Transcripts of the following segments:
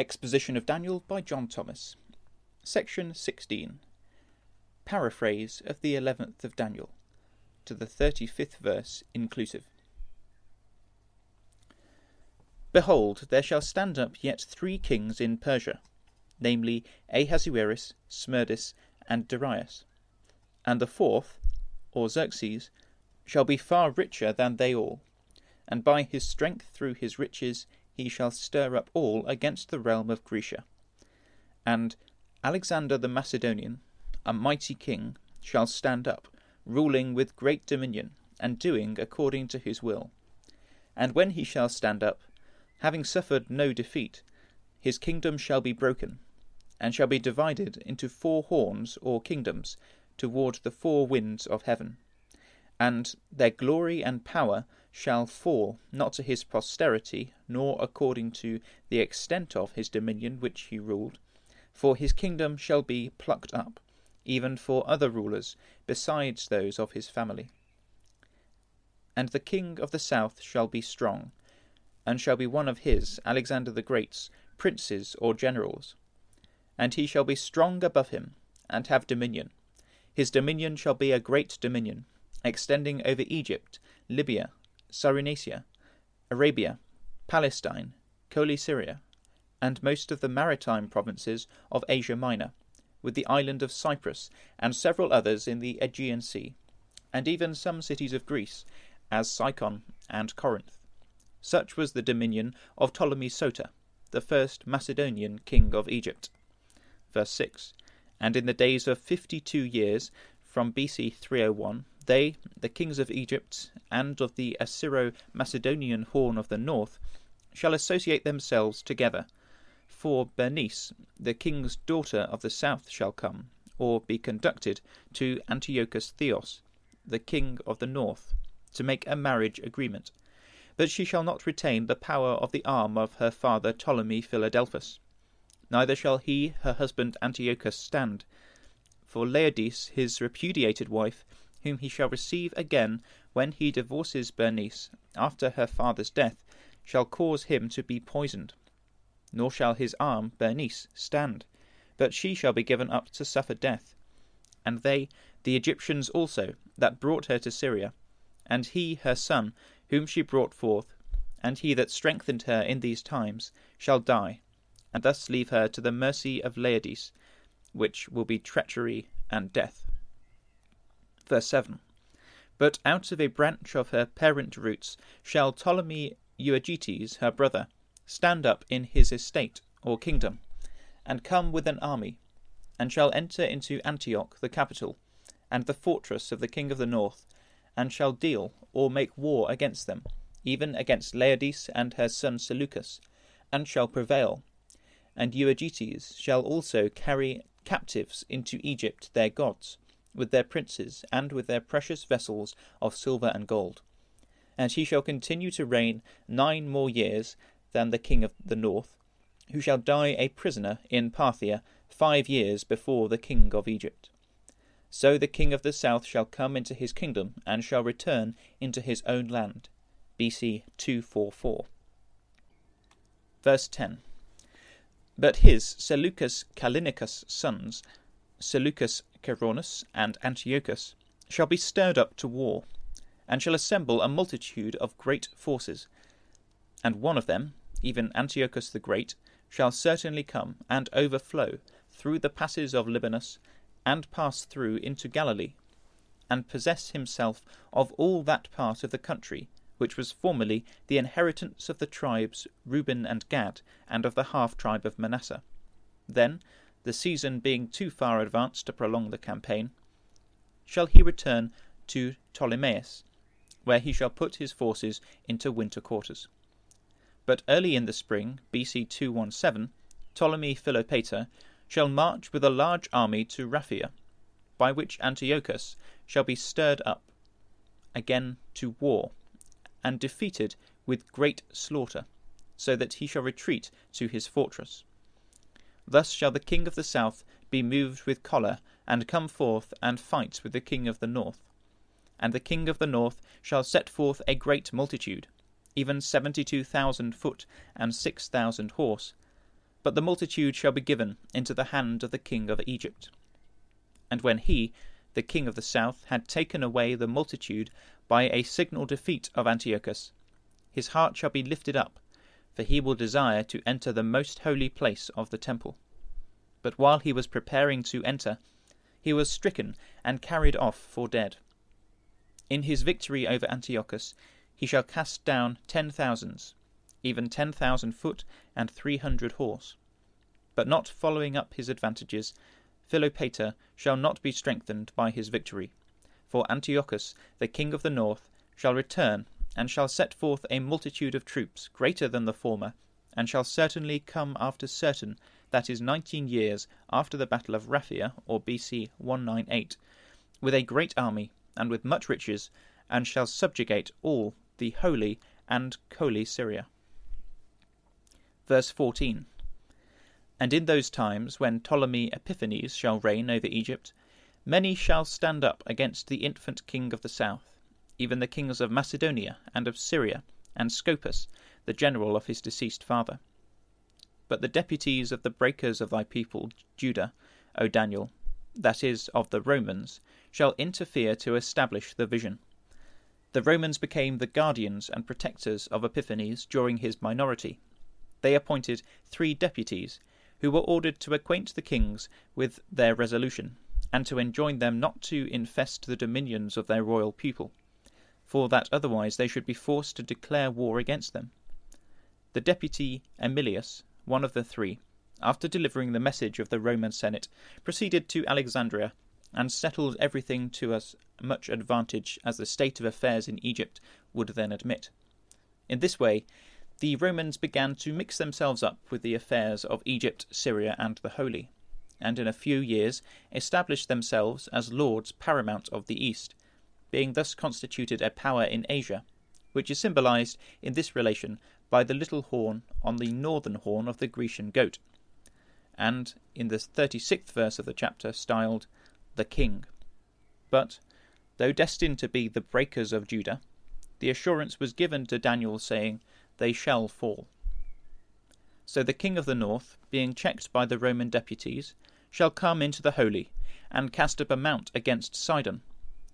Exposition of Daniel by John Thomas. Section 16. Paraphrase of the 11th of Daniel, to the 35th verse inclusive. Behold, there shall stand up yet three kings in Persia, namely Ahasuerus, Smerdis, and Darius. And the fourth, or Xerxes, shall be far richer than they all, and by his strength through his riches he shall stir up all against the realm of Grecia. And Alexander the Macedonian, a mighty king, shall stand up, ruling with great dominion, and doing according to his will. And when he shall stand up, having suffered no defeat, his kingdom shall be broken, and shall be divided into four horns or kingdoms toward the four winds of heaven. And their glory and power shall fall not to his posterity, nor according to the extent of his dominion which he ruled, for his kingdom shall be plucked up, even for other rulers besides those of his family. And the king of the south shall be strong, and shall be one of his, Alexander the Great's, princes or generals. And he shall be strong above him, and have dominion. His dominion shall be a great dominion, extending over Egypt, Libya, Cyrenaica, Arabia, Palestine, Coele-Syria, and most of the maritime provinces of Asia Minor, with the island of Cyprus and several others in the Aegean Sea, and even some cities of Greece, as Sicyon and Corinth. Such was the dominion of Ptolemy Soter, the first Macedonian king of Egypt. Verse 6 And in the days of fifty two years, from BC 301 they, the kings of Egypt and of the Assyro Macedonian horn of the north, shall associate themselves together. For Bernice, the king's daughter of the south, shall come, or be conducted, to Antiochus Theos, the king of the north, to make a marriage agreement. But she shall not retain the power of the arm of her father Ptolemy Philadelphus. Neither shall he, her husband Antiochus, stand. For Laodice, his repudiated wife, whom he shall receive again when he divorces Bernice after her father's death, shall cause him to be poisoned. Nor shall his arm, Bernice, stand, but she shall be given up to suffer death. And they, the Egyptians also, that brought her to Syria, and he, her son, whom she brought forth, and he that strengthened her in these times, shall die, and thus leave her to the mercy of Laodice, which will be treachery and death. Verse 7 But out of a branch of her parent roots shall Ptolemy Euergetes, her brother, stand up in his estate or kingdom, and come with an army, and shall enter into Antioch the capital, and the fortress of the king of the north, and shall deal or make war against them, even against Laodice and her son Seleucus, and shall prevail. And Euergetes shall also carry captives into Egypt their gods, with their princes, and with their precious vessels of silver and gold. And he shall continue to reign nine more years than the king of the north, who shall die a prisoner in Parthia five years before the king of Egypt. So the king of the south shall come into his kingdom, and shall return into his own land. BC 244. Verse 10 But his Seleucus Callinicus' sons, Seleucus Ceraunus and Antiochus, shall be stirred up to war, and shall assemble a multitude of great forces. And one of them, even Antiochus the Great, shall certainly come and overflow through the passes of Libanus, and pass through into Galilee, and possess himself of all that part of the country which was formerly the inheritance of the tribes Reuben and Gad, and of the half tribe of Manasseh. Then the season being too far advanced to prolong the campaign, shall he return to Ptolemais, where he shall put his forces into winter quarters. But early in the spring, BC 217, Ptolemy Philopator shall march with a large army to Raphia, by which Antiochus shall be stirred up again to war, and defeated with great slaughter, so that he shall retreat to his fortress. Thus shall the king of the south be moved with choler, and come forth and fight with the king of the north. And the king of the north shall set forth a great multitude, even seventy two thousand foot and six thousand horse. but the multitude shall be given into the hand of the king of Egypt. And when he, the king of the south, had taken away the multitude by a signal defeat of Antiochus, his heart shall be lifted up, for he will desire to enter the most holy place of the temple. But while he was preparing to enter, he was stricken and carried off for dead. In his victory over Antiochus, he shall cast down ten thousands, even ten thousand foot and three hundred horse. But not following up his advantages, Philopator shall not be strengthened by his victory. For Antiochus, the king of the north, shall return, and shall set forth a multitude of troops greater than the former, and shall certainly come after certain, that is nineteen years after the battle of Raphia, or BC 198, with a great army, and with much riches, and shall subjugate all the holy and Coele Syria. Verse 14 And in those times when Ptolemy Epiphanes shall reign over Egypt, many shall stand up against the infant king of the south, even the kings of Macedonia and of Syria, and Scopas, the general of his deceased father. But the deputies of the breakers of thy people, Judah, O Daniel, that is, of the Romans, shall interfere to establish the vision. The Romans became the guardians and protectors of Epiphanes during his minority they appointed three deputies, who were ordered to acquaint the kings with their resolution, and to enjoin them not to infest the dominions of their royal pupil, for that otherwise they should be forced to declare war against them. The deputy Emilius, one of the three, after delivering the message of the Roman Senate, proceeded to Alexandria and settled everything to as much advantage as the state of affairs in Egypt would then admit. In this way the Romans began to mix themselves up with the affairs of Egypt, Syria, and the Holy, and in a few years established themselves as lords paramount of the East, being thus constituted a power in Asia, which is symbolized in this relation by the little horn on the northern horn of the Grecian goat, and in the 36th verse of the chapter styled the King. But, though destined to be the breakers of Judah, the assurance was given to Daniel, saying, they shall fall. So the king of the north, being checked by the Roman deputies, shall come into the holy, and cast up a mount against Sidon,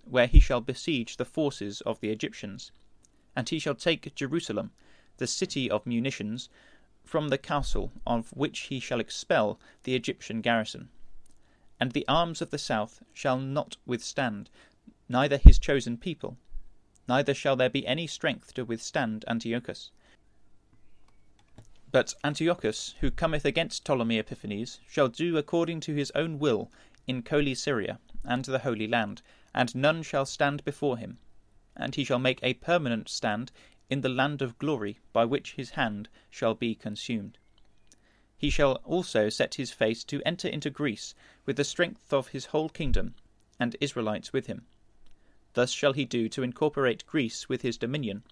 where he shall besiege the forces of the Egyptians. And he shall take Jerusalem, the city of munitions, from the castle of which he shall expel the Egyptian garrison. And the arms of the south shall not withstand, neither his chosen people, neither shall there be any strength to withstand Antiochus. But Antiochus, who cometh against Ptolemy Epiphanes, shall do according to his own will in Coele Syria and the Holy Land, and none shall stand before him. And he shall make a permanent stand in the land of glory, by which his hand shall be consumed. He shall also set his face to enter into Greece with the strength of his whole kingdom, and Israelites with him. Thus shall he do to incorporate Greece with his dominion,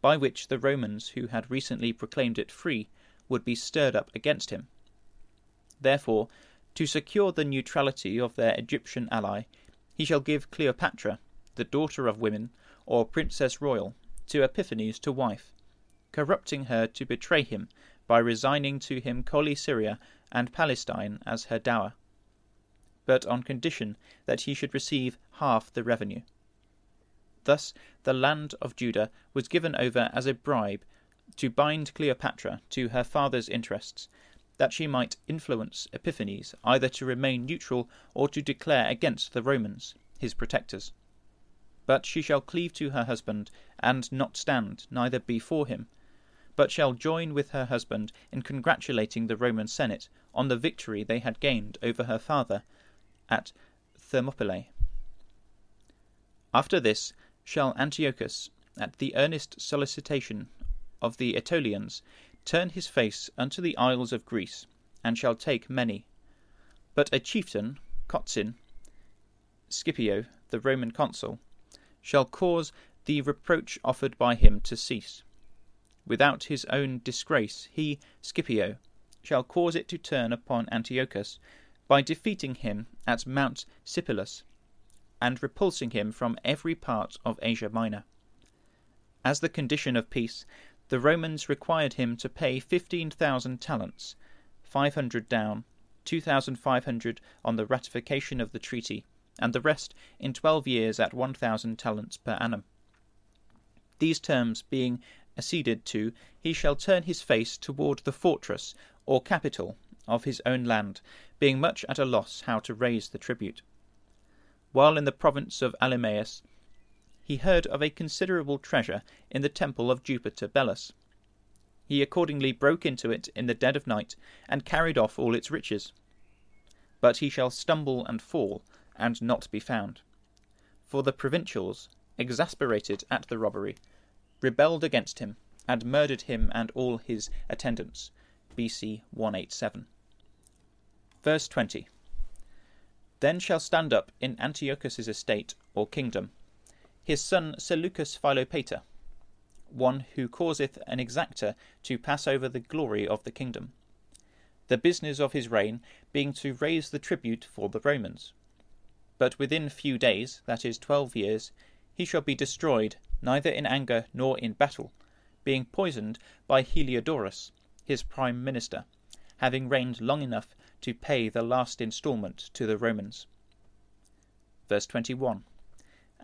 by which the Romans who had recently proclaimed it free would be stirred up against him. Therefore, to secure the neutrality of their Egyptian ally, he shall give Cleopatra, the daughter of women, or princess royal, to Epiphanes to wife, corrupting her to betray him by resigning to him Coele Syria and Palestine as her dower, but on condition that he should receive half the revenue. Thus the land of Judah was given over as a bribe to bind Cleopatra to her father's interests, that she might influence Epiphanes either to remain neutral or to declare against the Romans, his protectors. But she shall cleave to her husband, and not stand, neither be for him, but shall join with her husband in congratulating the Roman Senate on the victory they had gained over her father at Thermopylae. After this shall Antiochus, at the earnest solicitation of the Aetolians turn his face unto the isles of Greece, and shall take many. But a chieftain, Kotzin, Scipio, the Roman consul, shall cause the reproach offered by him to cease. Without his own disgrace, he, Scipio, shall cause it to turn upon Antiochus by defeating him at Mount Sipylus, and repulsing him from every part of Asia Minor. As the condition of peace, the Romans required him to pay fifteen thousand talents 500 down, 2,500 on the ratification of the treaty, and the rest in 12 years at 1,000 talents per annum. These terms being acceded to, he shall turn his face toward the fortress or capital of his own land, being much at a loss how to raise the tribute. While in the province of Elymais, he heard of a considerable treasure in the temple of Jupiter Belus. He accordingly broke into it in the dead of night, and carried off all its riches. But he shall stumble and fall, and not be found. For the provincials, exasperated at the robbery, rebelled against him, and murdered him and all his attendants. B.C. 187. Verse 20 Then shall stand up in Antiochus's estate or kingdom his son Seleucus Philopator, one who causeth an exactor to pass over the glory of the kingdom. The business of his reign being to raise the tribute for the Romans. But within few days, that is twelve years, he shall be destroyed, neither in anger nor in battle, being poisoned by Heliodorus, his prime minister, having reigned long enough to pay the last instalment to the Romans. Verse 21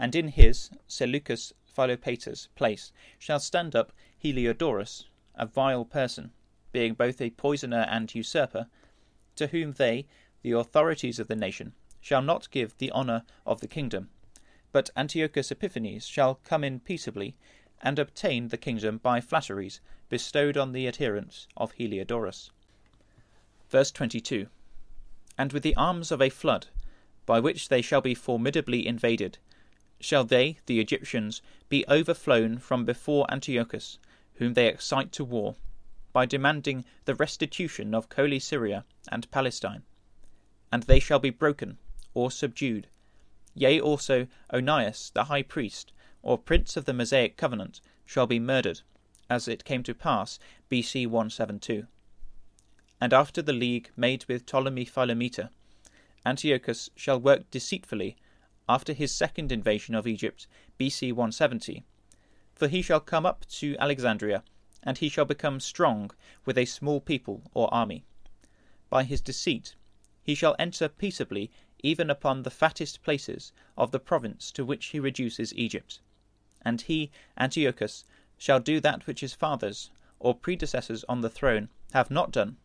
And in his, Seleucus Philopator's, place shall stand up Heliodorus, a vile person, being both a poisoner and usurper, to whom they, the authorities of the nation, shall not give the honour of the kingdom, but Antiochus Epiphanes shall come in peaceably, and obtain the kingdom by flatteries bestowed on the adherents of Heliodorus. Verse 22 And with the arms of a flood, by which they shall be formidably invaded, shall they, the Egyptians, be overflown from before Antiochus, whom they excite to war, by demanding the restitution of Coele-Syria and Palestine. And they shall be broken, or subdued. Yea, also Onias the high priest, or prince of the Mosaic covenant, shall be murdered, as it came to pass BC 172. And after the league made with Ptolemy Philometor, Antiochus shall work deceitfully after his second invasion of Egypt, BC 170. For he shall come up to Alexandria, and he shall become strong with a small people or army. By his deceit he shall enter peaceably even upon the fattest places of the province to which he reduces Egypt. And he, Antiochus, shall do that which his fathers, or predecessors on the throne, have not done,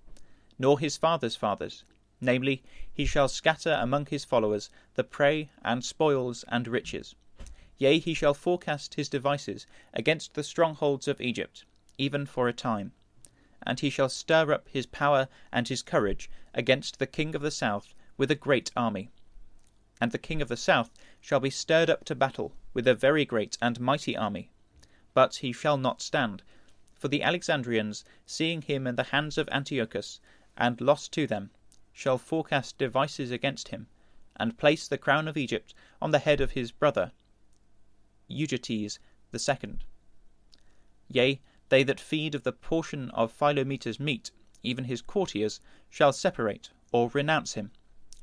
nor his fathers' fathers, namely, he shall scatter among his followers the prey and spoils and riches. Yea, he shall forecast his devices against the strongholds of Egypt, even for a time. And he shall stir up his power and his courage against the king of the south with a great army. And the king of the south shall be stirred up to battle with a very great and mighty army. But he shall not stand, for the Alexandrians, seeing him in the hands of Antiochus, and lost to them, shall forecast devices against him, and place the crown of Egypt on the head of his brother Euergetes the second. Yea, they that feed of the portion of Philometor's meat, even his courtiers, shall separate or renounce him,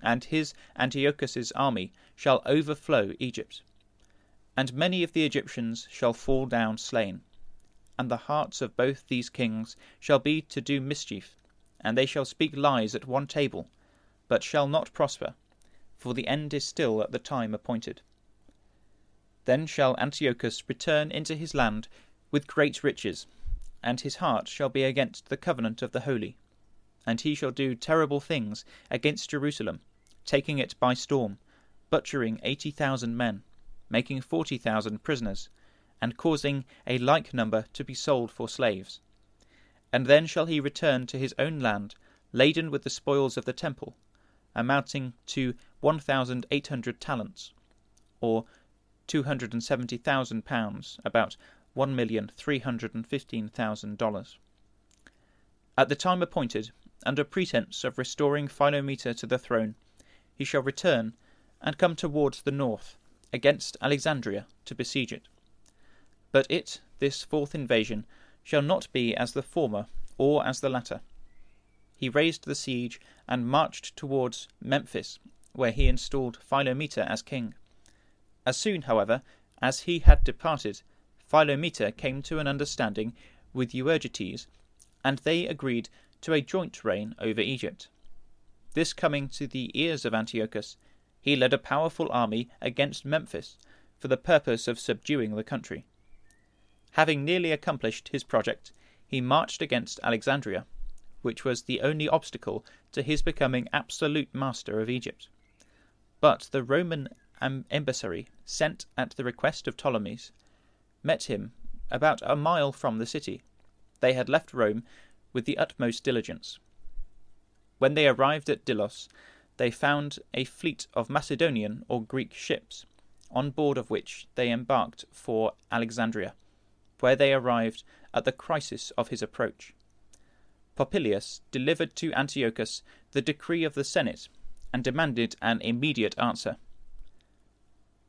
and his Antiochus's army shall overflow Egypt. And many of the Egyptians shall fall down slain, and the hearts of both these kings shall be to do mischief, and they shall speak lies at one table, but shall not prosper, for the end is still at the time appointed. Then shall Antiochus return into his land with great riches, and his heart shall be against the covenant of the holy. And he shall do terrible things against Jerusalem, taking it by storm, butchering eighty thousand men, making forty thousand prisoners, and causing a like number to be sold for slaves and then shall he return to his own land, laden with the spoils of the temple, amounting to 1,800 talents, or 270,000 pounds, about $1,315,000. At the time appointed, under pretence of restoring Philometor to the throne, he shall return and come towards the north, against Alexandria, to besiege it. But it, this fourth invasion, shall not be as the former or as the latter. He raised the siege and marched towards Memphis, where he installed Philometor as king. As soon, however, as he had departed, Philometor came to an understanding with Euergetes, and they agreed to a joint reign over Egypt. This coming to the ears of Antiochus, he led a powerful army against Memphis for the purpose of subduing the country. Having nearly accomplished his project, he marched against Alexandria, which was the only obstacle to his becoming absolute master of Egypt. But the Roman emissary, sent at the request of Ptolemies, met him about a mile from the city. They had left Rome with the utmost diligence. When they arrived at Delos, they found a fleet of Macedonian or Greek ships, on board of which they embarked for Alexandria, where they arrived at the crisis of his approach. Popilius delivered to Antiochus the decree of the Senate and demanded an immediate answer.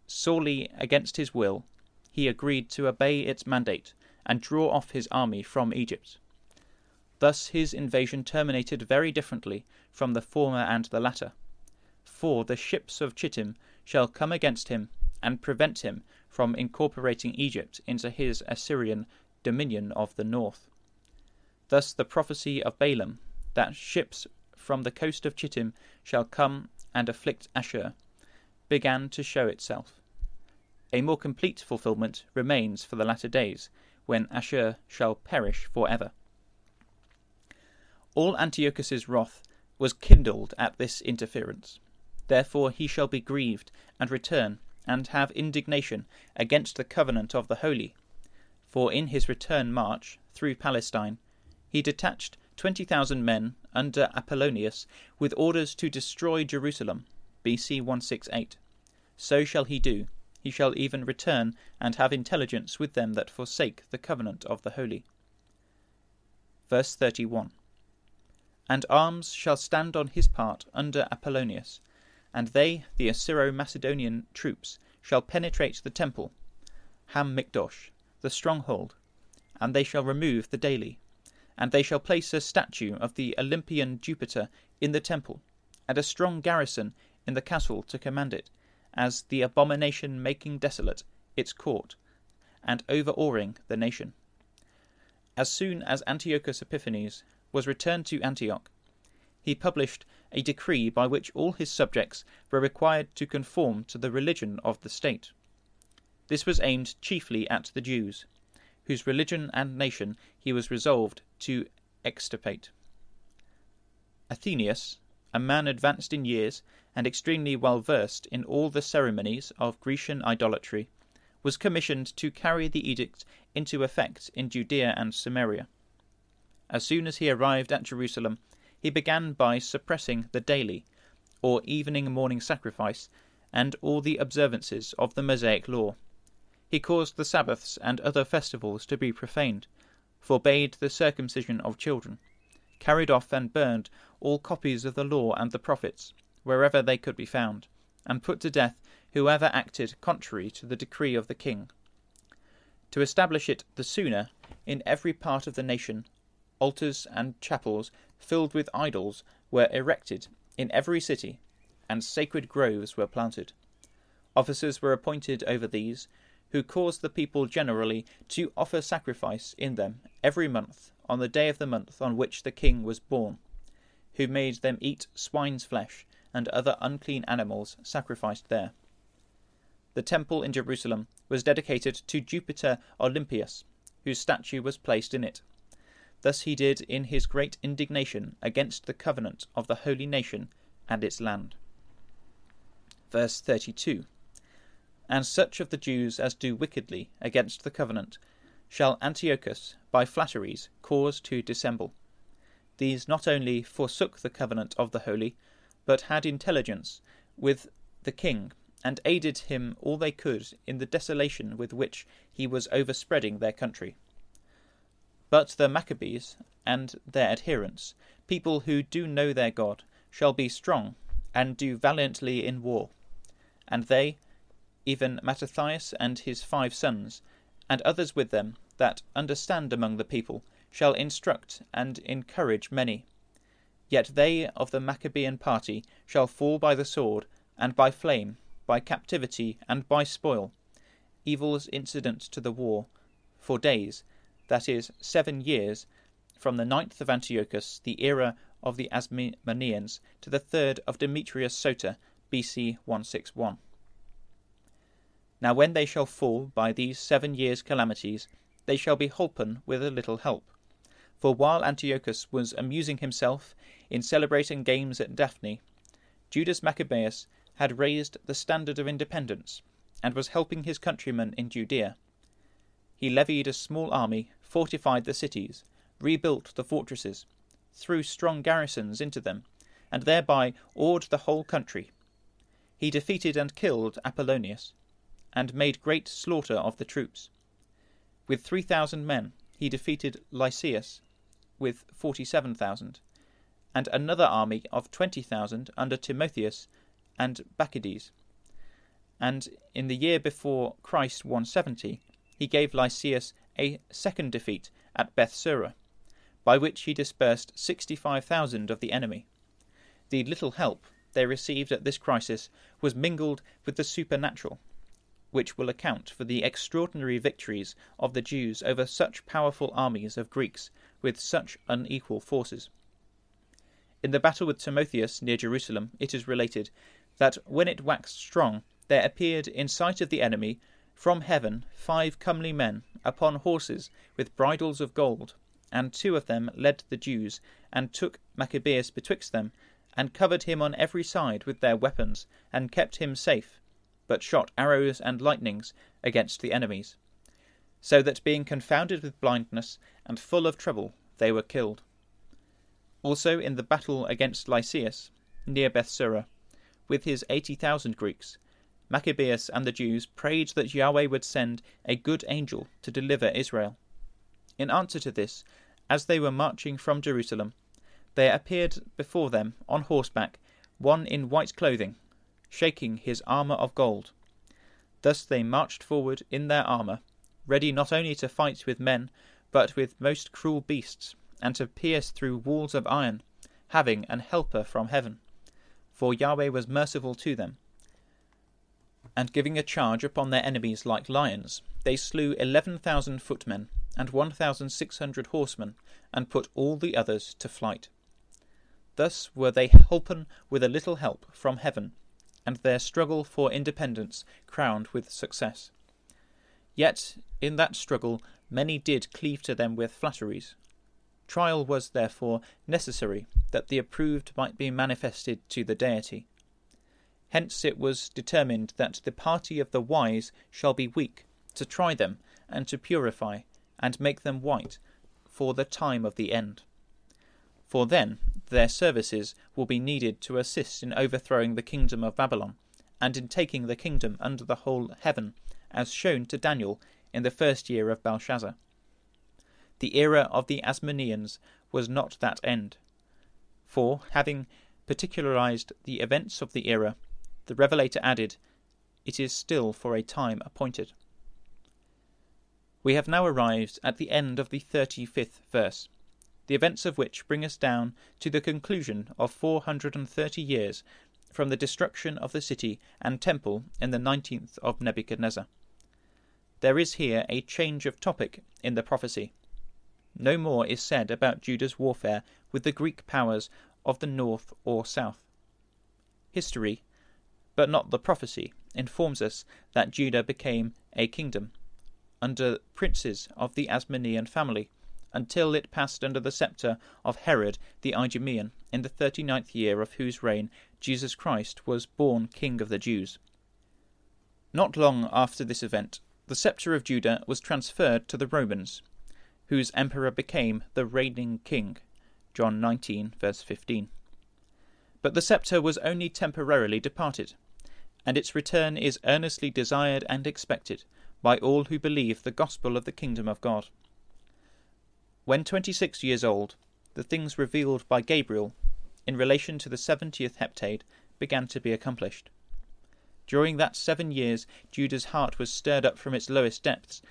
Sorely against his will, he agreed to obey its mandate and draw off his army from Egypt. Thus his invasion terminated very differently from the former and the latter. For the ships of Chittim shall come against him and prevent him from incorporating Egypt into his Assyrian dominion of the north. Thus the prophecy of Balaam, that ships from the coast of Chittim shall come and afflict Ashur, began to show itself. A more complete fulfilment remains for the latter days, when Ashur shall perish for ever. All Antiochus's wrath was kindled at this interference. Therefore he shall be grieved, and return, and have indignation against the covenant of the holy. For in his return march through Palestine, he detached twenty thousand men under Apollonius with orders to destroy Jerusalem. B.C. 168. So shall he do. He shall even return and have intelligence with them that forsake the covenant of the holy. Verse 31. And arms shall stand on his part under Apollonius, and they, the Assyro Macedonian troops, shall penetrate the temple, Ham Mikdosh, the stronghold, and they shall remove the daily and they shall place a statue of the Olympian Jupiter in the temple, and a strong garrison in the castle to command it, as the abomination making desolate its court, and overawing the nation. As soon as Antiochus Epiphanes was returned to Antioch, he published a decree by which all his subjects were required to conform to the religion of the state. This was aimed chiefly at the Jews, whose religion and nation he was resolved to extirpate. Athenaeus, a man advanced in years and extremely well versed in all the ceremonies of Grecian idolatry, was commissioned to carry the edict into effect in Judea and Samaria. As soon as he arrived at Jerusalem, he began by suppressing the daily, or evening morning sacrifice, and all the observances of the Mosaic law he caused the Sabbaths and other festivals to be profaned, forbade the circumcision of children, carried off and burned all copies of the law and the prophets, wherever they could be found, and put to death whoever acted contrary to the decree of the king. To establish it the sooner, in every part of the nation, altars and chapels filled with idols were erected in every city, and sacred groves were planted. Officers were appointed over these, who caused the people generally to offer sacrifice in them every month on the day of the month on which the king was born, who made them eat swine's flesh and other unclean animals sacrificed there. The temple in Jerusalem was dedicated to Jupiter Olympius, whose statue was placed in it. Thus he did in his great indignation against the covenant of the holy nation and its land. Verse 32 and such of the Jews as do wickedly against the covenant shall Antiochus by flatteries cause to dissemble. These not only forsook the covenant of the holy, but had intelligence with the king, and aided him all they could in the desolation with which he was overspreading their country. But the Maccabees and their adherents, people who do know their God, shall be strong, and do valiantly in war. And they, even Mattathias and his five sons, and others with them that understand among the people, shall instruct and encourage many. Yet they of the Maccabean party shall fall by the sword, and by flame, by captivity, and by spoil, evils incident to the war, for days, that is, seven years, from the ninth of Antiochus, the era of the Asmoneans, to the third of Demetrius Soter, BC 161. Now when they shall fall by these seven years' calamities, they shall be holpen with a little help. For while Antiochus was amusing himself in celebrating games at Daphne, Judas Maccabeus had raised the standard of independence, and was helping his countrymen in Judea. He levied a small army, fortified the cities, rebuilt the fortresses, threw strong garrisons into them, and thereby awed the whole country. He defeated and killed Apollonius, and made great slaughter of the troops. With three thousand men he defeated Lysias with forty seven thousand, and another army of twenty thousand under Timotheus and Bacchides. And in the year before Christ 170, he gave Lysias a second defeat at Bethsura, by which he dispersed sixty five thousand of the enemy. The little help they received at this crisis was mingled with the supernatural which will account for the extraordinary victories of the Jews over such powerful armies of Greeks with such unequal forces. In the battle with Timotheus near Jerusalem, it is related that when it waxed strong, there appeared in sight of the enemy from heaven five comely men upon horses with bridles of gold, and two of them led the Jews, and took Maccabeus betwixt them, and covered him on every side with their weapons, and kept him safe but shot arrows and lightnings against the enemies, so that being confounded with blindness and full of trouble, they were killed. Also in the battle against Lysias, near Bethsura, with his eighty thousand Greeks, Maccabeus and the Jews prayed that Yahweh would send a good angel to deliver Israel. In answer to this, as they were marching from Jerusalem, there appeared before them on horseback one in white clothing, shaking his armour of gold. Thus they marched forward in their armour, ready not only to fight with men, but with most cruel beasts, and to pierce through walls of iron, having an helper from heaven. For Yahweh was merciful to them. And giving a charge upon their enemies like lions, they slew eleven thousand footmen, and one thousand six hundred horsemen, and put all the others to flight. Thus were they holpen with a little help from heaven, and their struggle for independence crowned with success. Yet in that struggle many did cleave to them with flatteries. Trial was therefore necessary that the approved might be manifested to the deity. Hence it was determined that the party of the wise shall be weak, to try them, and to purify, and make them white, for the time of the end. For then their services will be needed to assist in overthrowing the kingdom of Babylon, and in taking the kingdom under the whole heaven, as shown to Daniel in the first year of Belshazzar. The era of the Asmoneans was not that end. For, having particularized the events of the era, the Revelator added, It is still for a time appointed. We have now arrived at the end of the thirty fifth verse the events of which bring us down to the conclusion of 430 years from the destruction of the city and temple in the 19th of Nebuchadnezzar. There is here a change of topic in the prophecy. No more is said about Judah's warfare with the Greek powers of the north or south. History, but not the prophecy, informs us that Judah became a kingdom under princes of the Asmonean family until it passed under the sceptre of Herod the Idumean, in the thirty ninth year of whose reign Jesus Christ was born King of the Jews. Not long after this event, the sceptre of Judah was transferred to the Romans, whose emperor became the reigning king. John 19, verse 15. But the sceptre was only temporarily departed, and its return is earnestly desired and expected by all who believe the gospel of the kingdom of God. When twenty six years old, the things revealed by Gabriel in relation to the seventieth heptade began to be accomplished. During that seven years, Judah's heart was stirred up from its lowest depths.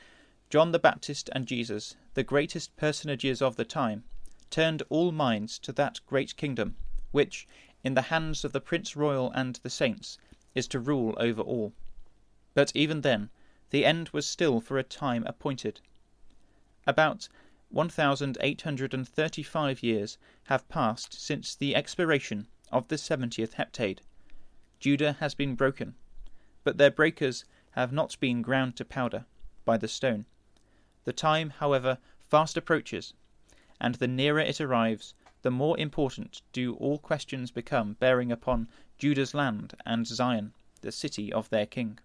John the Baptist and Jesus, the greatest personages of the time, turned all minds to that great kingdom, which, in the hands of the Prince Royal and the saints, is to rule over all. But even then, the end was still for a time appointed. About 1835 years have passed since the expiration of the 70th heptade. Judah has been broken, but their breakers have not been ground to powder by the stone. The time, however, fast approaches, and the nearer it arrives, the more important do all questions become bearing upon Judah's land and Zion, the city of their king.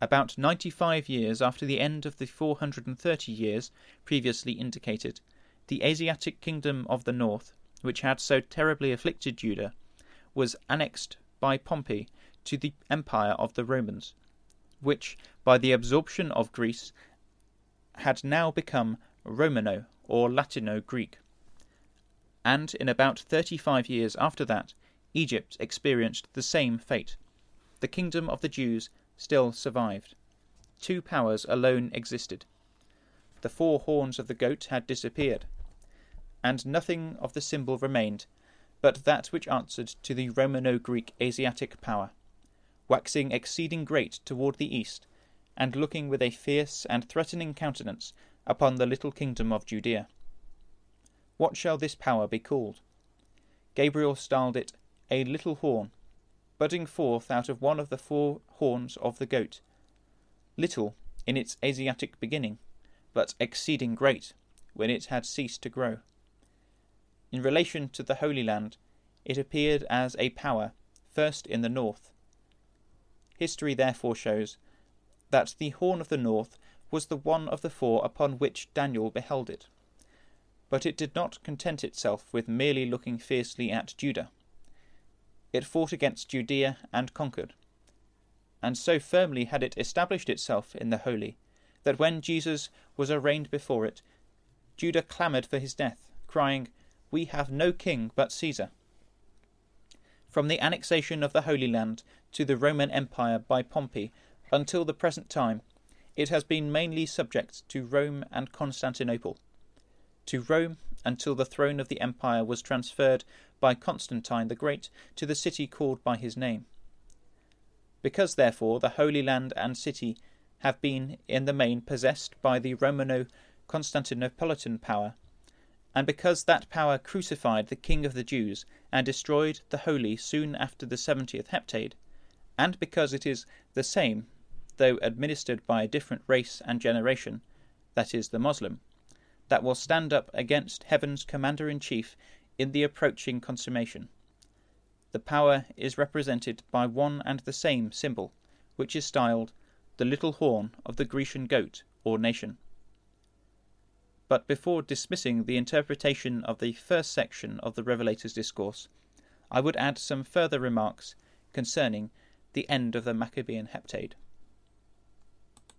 About ninety five years after the end of the 430 years previously indicated, the Asiatic kingdom of the north, which had so terribly afflicted Judah, was annexed by Pompey to the empire of the Romans, which, by the absorption of Greece, had now become Romano or Latino Greek. And in about thirty five years after that, Egypt experienced the same fate. The kingdom of the Jews still survived. Two powers alone existed. The four horns of the goat had disappeared, and nothing of the symbol remained but that which answered to the Romano Greek Asiatic power, waxing exceeding great toward the east, and looking with a fierce and threatening countenance upon the little kingdom of Judea. What shall this power be called? Gabriel styled it a little horn, budding forth out of one of the four horns of the goat, little in its Asiatic beginning, but exceeding great when it had ceased to grow. In relation to the Holy Land, it appeared as a power first in the north. History therefore shows that the horn of the north was the one of the four upon which Daniel beheld it. But it did not content itself with merely looking fiercely at Judah it fought against Judea and conquered. And so firmly had it established itself in the Holy, that when Jesus was arraigned before it, Judah clamoured for his death, crying, We have no king but Caesar. From the annexation of the Holy Land to the Roman Empire by Pompey until the present time, it has been mainly subject to Rome and Constantinople. To Rome until the throne of the empire was transferred by Constantine the Great to the city called by his name. Because, therefore, the Holy Land and city have been in the main possessed by the Romano Constantinopolitan power, and because that power crucified the King of the Jews and destroyed the Holy soon after the seventieth heptade, and because it is the same, though administered by a different race and generation, that is, the Moslem, that will stand up against heaven's commander in chief in the approaching consummation. The power is represented by one and the same symbol, which is styled the little horn of the Grecian goat or nation. But before dismissing the interpretation of the first section of the Revelator's discourse, I would add some further remarks concerning the end of the Maccabean heptade.